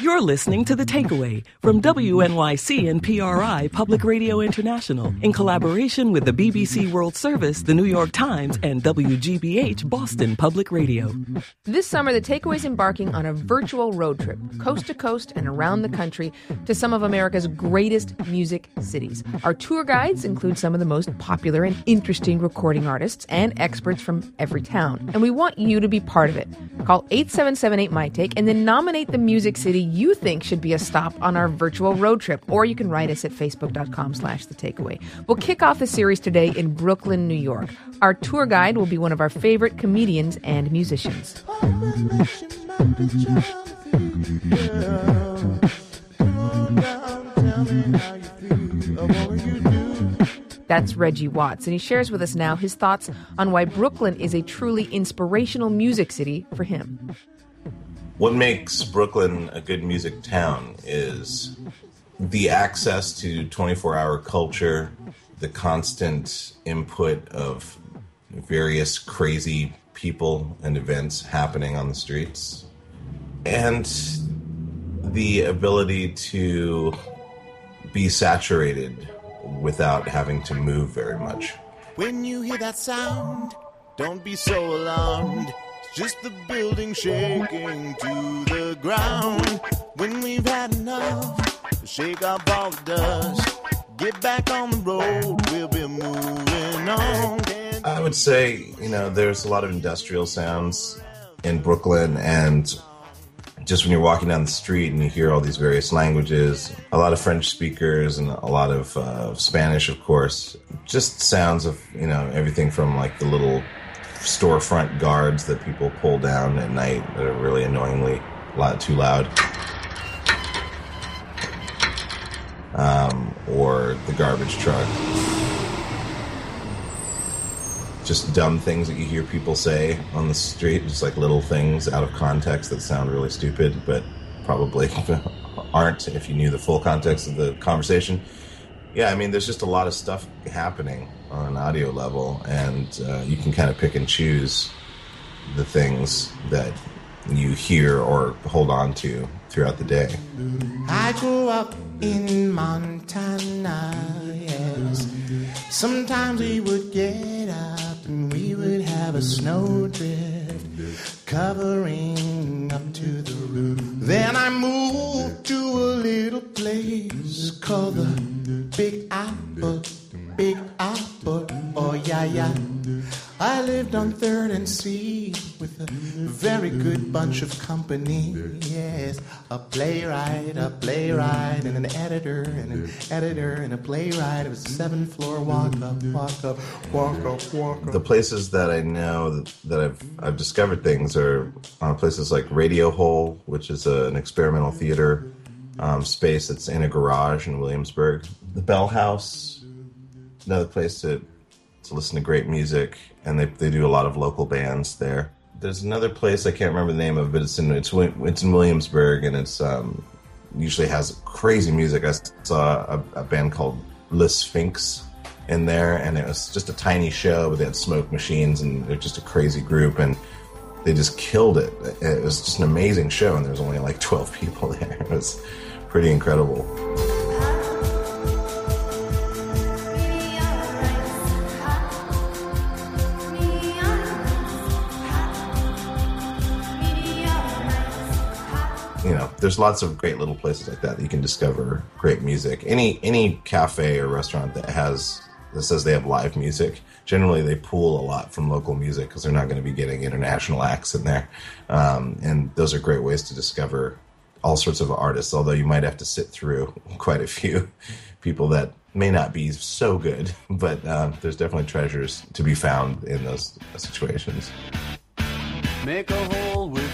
You're listening to The Takeaway from WNYC and PRI Public Radio International in collaboration with the BBC World Service, the New York Times, and WGBH Boston Public Radio. This summer, The Takeaway is embarking on a virtual road trip, coast to coast and around the country, to some of America's greatest music cities. Our tour guides include some of the most popular and interesting recording artists and experts from every town. And we want you to be part of it. Call 8778 My Take and then nominate the music city you think should be a stop on our virtual road trip. Or you can write us at facebook.com slash the takeaway. We'll kick off the series today in Brooklyn, New York. Our tour guide will be one of our favorite comedians and musicians. That's Reggie Watts, and he shares with us now his thoughts on why Brooklyn is a truly inspirational music city for him. What makes Brooklyn a good music town is the access to 24 hour culture, the constant input of various crazy people and events happening on the streets, and the ability to be saturated without having to move very much. When you hear that sound, don't be so alarmed. Just the building shaking to the ground. When we've had enough, shake off all the dust. Get back on the road, we'll be moving on. I would say, you know, there's a lot of industrial sounds in Brooklyn, and just when you're walking down the street and you hear all these various languages, a lot of French speakers and a lot of uh, Spanish, of course, just sounds of, you know, everything from like the little storefront guards that people pull down at night that are really annoyingly a lot too loud. Um, or the garbage truck just dumb things that you hear people say on the street, just like little things out of context that sound really stupid, but probably aren't if you knew the full context of the conversation. Yeah, I mean, there's just a lot of stuff happening on an audio level, and uh, you can kind of pick and choose the things that you hear or hold on to throughout the day. I grew up in Montana, yes. Sometimes we would get up and we would have a snowdrift covering up to the roof. Then I moved to a little place called the Big Apple, yeah. I lived on Third and C with a very good bunch of company. Yes, a playwright, a playwright, and an editor, and an editor, and a playwright. It was a seven floor walk up, walk up, walk up, walk up. The places that I know that, that I've I've discovered things are uh, places like Radiohole, which is a, an experimental theater um, space that's in a garage in Williamsburg. The Bell House, another place to to listen to great music, and they they do a lot of local bands there. There's another place I can't remember the name of, but it's in it's it's in Williamsburg, and it's um, usually has crazy music. I saw a, a band called Le Sphinxx in there, and it was just a tiny show, but they had smoke machines, and they're just a crazy group, and they just killed it. It was just an amazing show, and there was only like 12 people there. It was pretty incredible. There's lots of great little places like that that you can discover great music. Any any cafe or restaurant that has that says they have live music generally they pull a lot from local music because they're not going to be getting international acts in there. Um, and those are great ways to discover all sorts of artists although you might have to sit through quite a few people that may not be so good but uh, there's definitely treasures to be found in those situations. Make a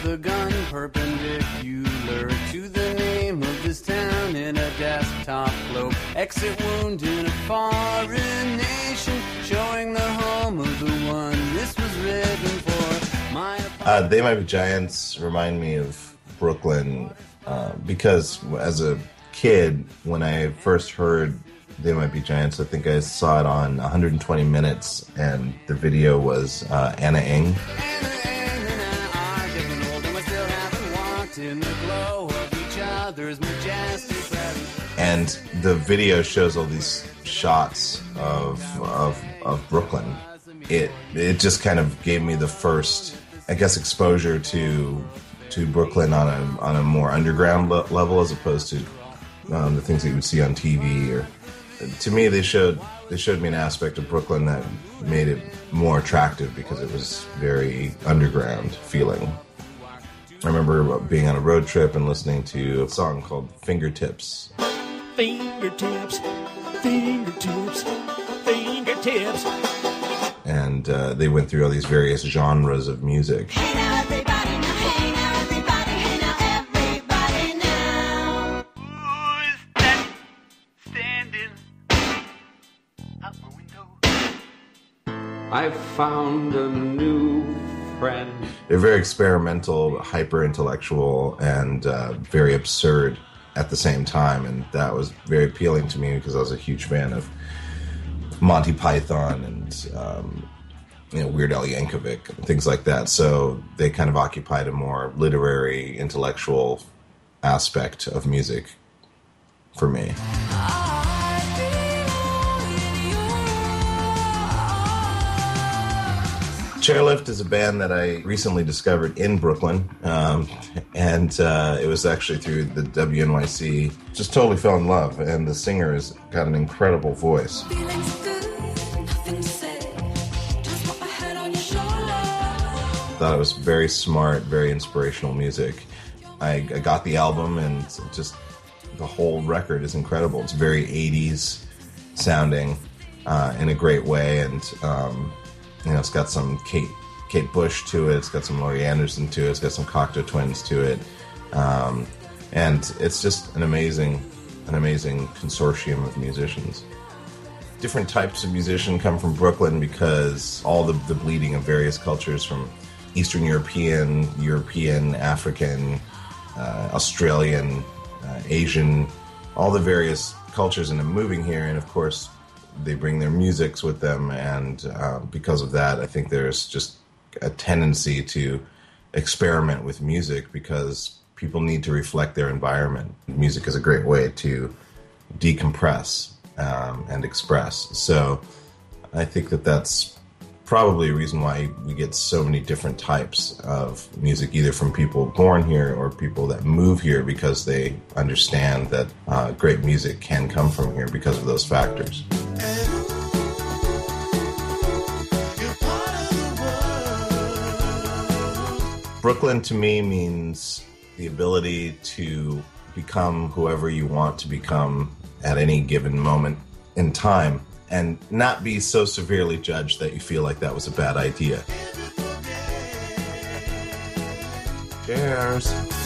a gun perpendicular to the name of this town in a desktop globe. Exit wound in a foreign nation, showing the home of the one this was written for Uh, they Might Be Giants remind me of Brooklyn uh, because as a kid, when I first heard They Might Be Giants, I think I saw it on 120 Minutes, and the video was uh, Ana Ng. And the video shows all these shots of, of, of Brooklyn. It, it just kind of gave me the first, I guess, exposure to to Brooklyn on a on a more underground le- level as opposed to um, the things that you would see on TV. Or to me, they showed they showed me an aspect of Brooklyn that made it more attractive because it was very underground feeling. I remember being on a road trip and listening to a song called Fingertips. Fingertips, fingertips, fingertips. And uh, they went through all these various genres of music. Hey now everybody now, hey now everybody, hey now everybody now. Who's that standing out my window? I found a new friend. They're very experimental, hyper intellectual, and uh, very absurd at the same time. And that was very appealing to me because I was a huge fan of Monty Python and um, you know Weird Al Yankovic and things like that. So they kind of occupied a more literary, intellectual aspect of music for me. Chairlift is a band that I recently discovered in Brooklyn, um, and uh, it was actually through the WNYC. Just totally fell in love, and the singer has got an incredible voice. Feelings good, nothing to say. Just put my head on your shoulder. Thought it was very smart, very inspirational music. I, I got the album, and just the whole record is incredible. It's very 80s sounding uh, in a great way, and um, you know, it's got some Kate Kate Bush to it. It's got some Laurie Anderson to it. It's got some Cocteau Twins to it, um, and it's just an amazing, an amazing consortium of musicians. Different types of musician come from Brooklyn because all the, the bleeding of various cultures from Eastern European, European, African, uh, Australian, uh, Asian, all the various cultures, and moving here, and of course they bring their musics with them, and uh, because of that, I think there's just a tendency to experiment with music because people need to reflect their environment. Music is a great way to decompress um, and express. So I think that that's probably a reason why we get so many different types of music, either from people born here or people that move here because they understand that uh, great music can come from here because of those factors. Brooklyn to me means the ability to become whoever you want to become at any given moment in time and not be so severely judged that you feel like that was a bad idea. Cheers.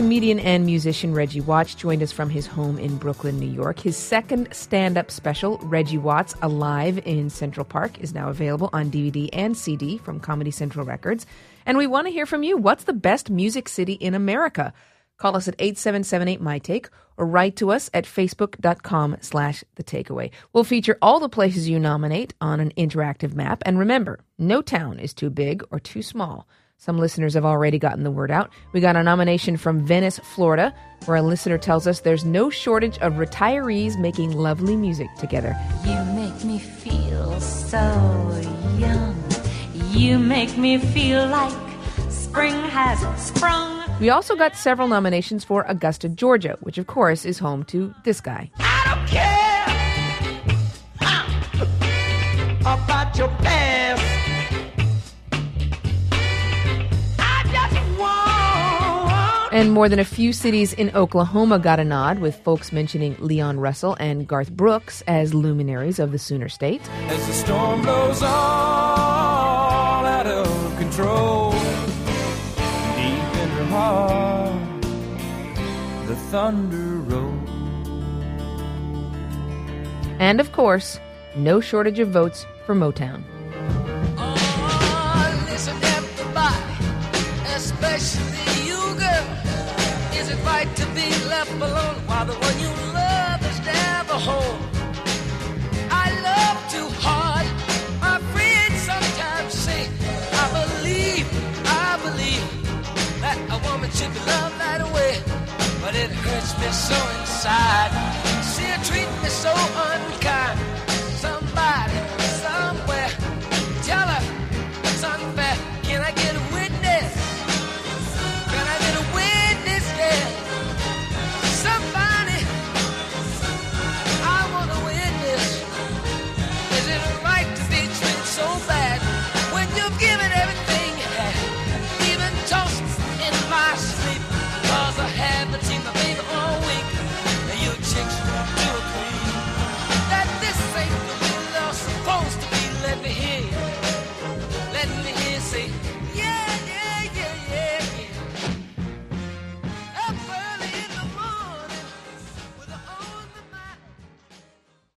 Comedian and musician Reggie Watts joined us from his home in Brooklyn, New York. His second stand up special, Reggie Watts Alive in Central Park, is now available on DVD and CD from Comedy Central Records. And we want to hear from you. What's the best music city in America? Call us at 8778 My Take or write to us at facebook.com slash the takeaway. We'll feature all the places you nominate on an interactive map. And remember, no town is too big or too small. Some listeners have already gotten the word out. We got a nomination from Venice, Florida, where a listener tells us there's no shortage of retirees making lovely music together. You make me feel so young. You make me feel like spring has sprung. We also got several nominations for Augusta, Georgia, which of course is home to this guy. I And more than a few cities in Oklahoma got a nod, with folks mentioning Leon Russell and Garth Brooks as luminaries of the Sooner State. as the storm blows all out of control. Deep in her heart, the thunder rolls. And of course, no shortage of votes for for Motown. while the one you love is never home. I love too hard. My friends sometimes say, I believe, I believe that a woman should be loved that way. But it hurts me so inside. See her treat me so unkind.